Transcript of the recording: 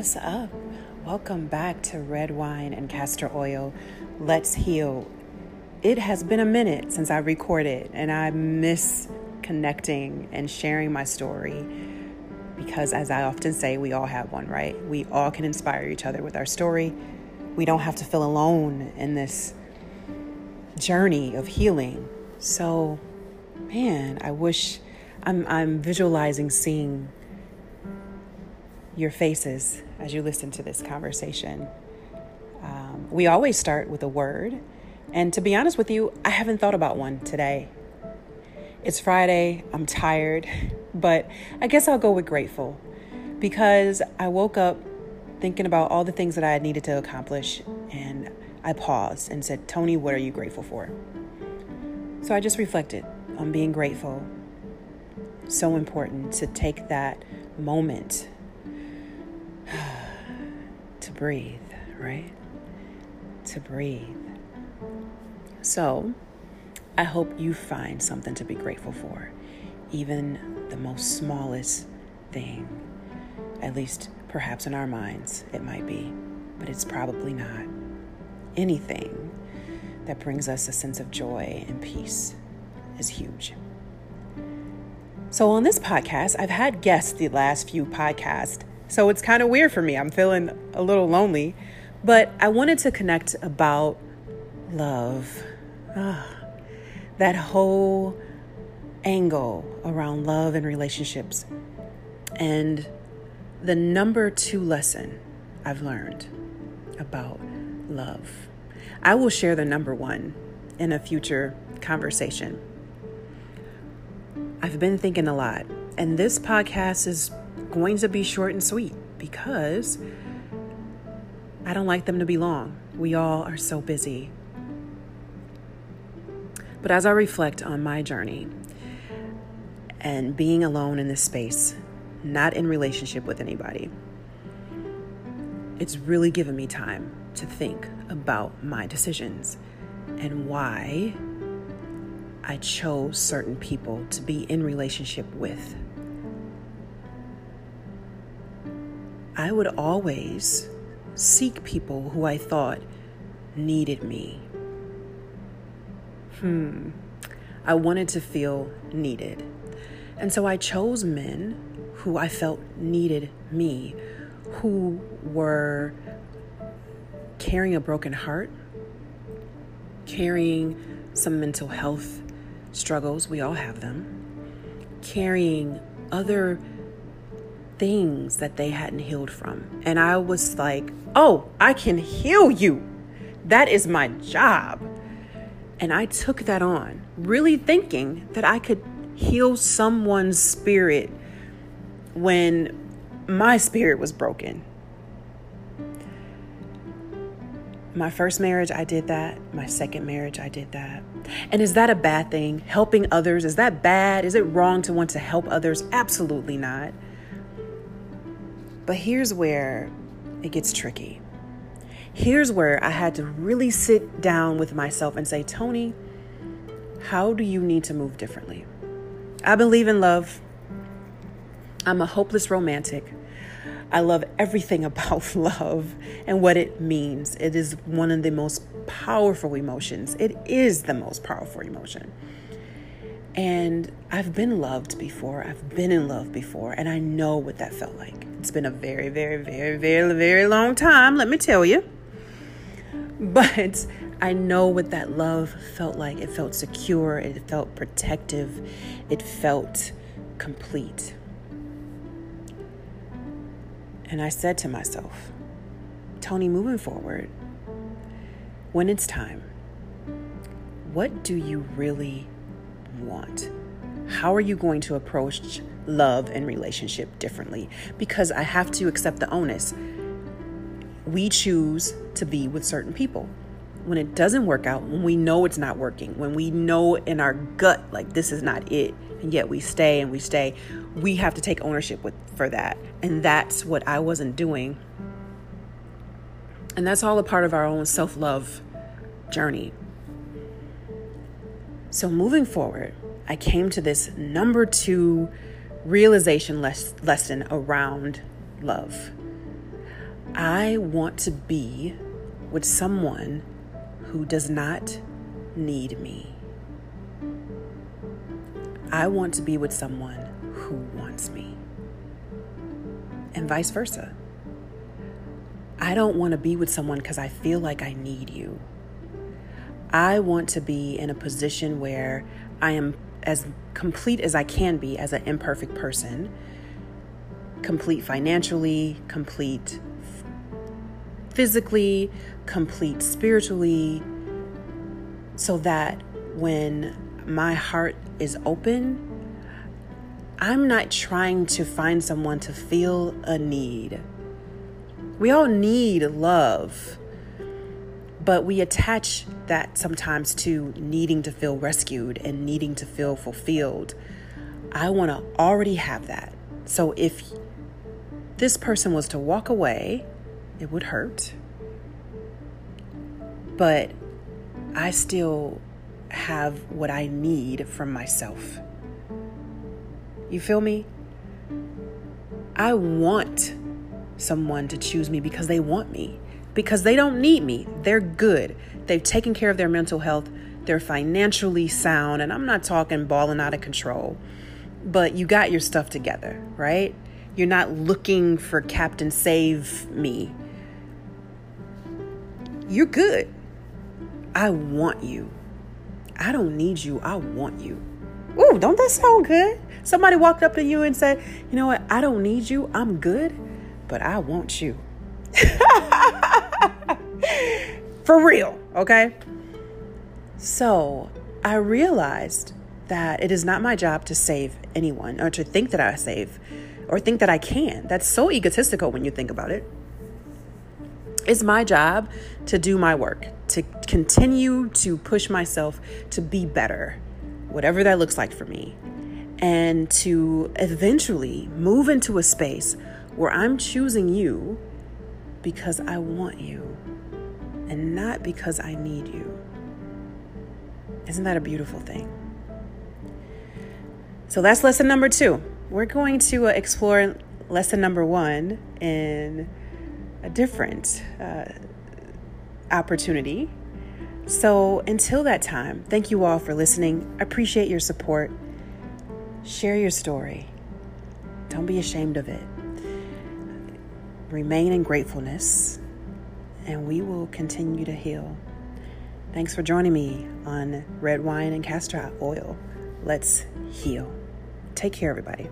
What's up? Welcome back to Red Wine and Castor Oil. Let's heal. It has been a minute since I recorded, and I miss connecting and sharing my story because, as I often say, we all have one, right? We all can inspire each other with our story. We don't have to feel alone in this journey of healing. So, man, I wish I'm, I'm visualizing seeing your faces as you listen to this conversation. Um, we always start with a word. And to be honest with you, I haven't thought about one today. It's Friday, I'm tired, but I guess I'll go with grateful because I woke up thinking about all the things that I had needed to accomplish and I paused and said, Tony, what are you grateful for? So I just reflected on being grateful. So important to take that moment to breathe, right? To breathe. So, I hope you find something to be grateful for, even the most smallest thing. At least, perhaps in our minds, it might be, but it's probably not. Anything that brings us a sense of joy and peace is huge. So, on this podcast, I've had guests the last few podcasts so it's kind of weird for me. I'm feeling a little lonely, but I wanted to connect about love. Ah, that whole angle around love and relationships. And the number two lesson I've learned about love. I will share the number one in a future conversation. I've been thinking a lot, and this podcast is going to be short and sweet because I don't like them to be long. We all are so busy. But as I reflect on my journey and being alone in this space, not in relationship with anybody, it's really given me time to think about my decisions and why I chose certain people to be in relationship with. I would always seek people who I thought needed me. Hmm. I wanted to feel needed. And so I chose men who I felt needed me, who were carrying a broken heart, carrying some mental health struggles, we all have them, carrying other things that they hadn't healed from. And I was like, oh, I can heal you. That is my job. And I took that on, really thinking that I could heal someone's spirit when my spirit was broken. My first marriage, I did that. My second marriage, I did that. And is that a bad thing? Helping others, is that bad? Is it wrong to want to help others? Absolutely not. But here's where it gets tricky. Here's where I had to really sit down with myself and say, Tony, how do you need to move differently? I believe in love. I'm a hopeless romantic. I love everything about love and what it means. It is one of the most powerful emotions. It is the most powerful emotion. And I've been loved before. I've been in love before, and I know what that felt like. It's been a very, very, very, very, very long time, let me tell you. But I know what that love felt like. It felt secure, it felt protective, it felt complete. And I said to myself, Tony, moving forward, when it's time, what do you really want? How are you going to approach love and relationship differently? Because I have to accept the onus. We choose to be with certain people. When it doesn't work out, when we know it's not working, when we know in our gut, like this is not it, and yet we stay and we stay, we have to take ownership with, for that. And that's what I wasn't doing. And that's all a part of our own self love journey. So, moving forward, I came to this number two realization les- lesson around love. I want to be with someone who does not need me. I want to be with someone who wants me, and vice versa. I don't want to be with someone because I feel like I need you. I want to be in a position where I am as complete as I can be as an imperfect person, complete financially, complete physically, complete spiritually, so that when my heart is open, I'm not trying to find someone to feel a need. We all need love, but we attach that sometimes to needing to feel rescued and needing to feel fulfilled. I want to already have that. So if this person was to walk away, it would hurt. But I still have what I need from myself. You feel me? I want someone to choose me because they want me, because they don't need me. They're good. They've taken care of their mental health. They're financially sound. And I'm not talking balling out of control, but you got your stuff together, right? You're not looking for Captain Save Me. You're good. I want you. I don't need you. I want you. Ooh, don't that sound good? Somebody walked up to you and said, You know what? I don't need you. I'm good, but I want you. For real, okay? So I realized that it is not my job to save anyone or to think that I save or think that I can. That's so egotistical when you think about it. It's my job to do my work, to continue to push myself to be better, whatever that looks like for me, and to eventually move into a space where I'm choosing you because I want you and not because I need you. Isn't that a beautiful thing? So that's lesson number two. We're going to uh, explore lesson number one in a different uh, opportunity. So until that time, thank you all for listening. I appreciate your support. Share your story. Don't be ashamed of it. Remain in gratefulness, and we will continue to heal. Thanks for joining me on Red Wine and Castor Oil. Let's heal. Take care, everybody.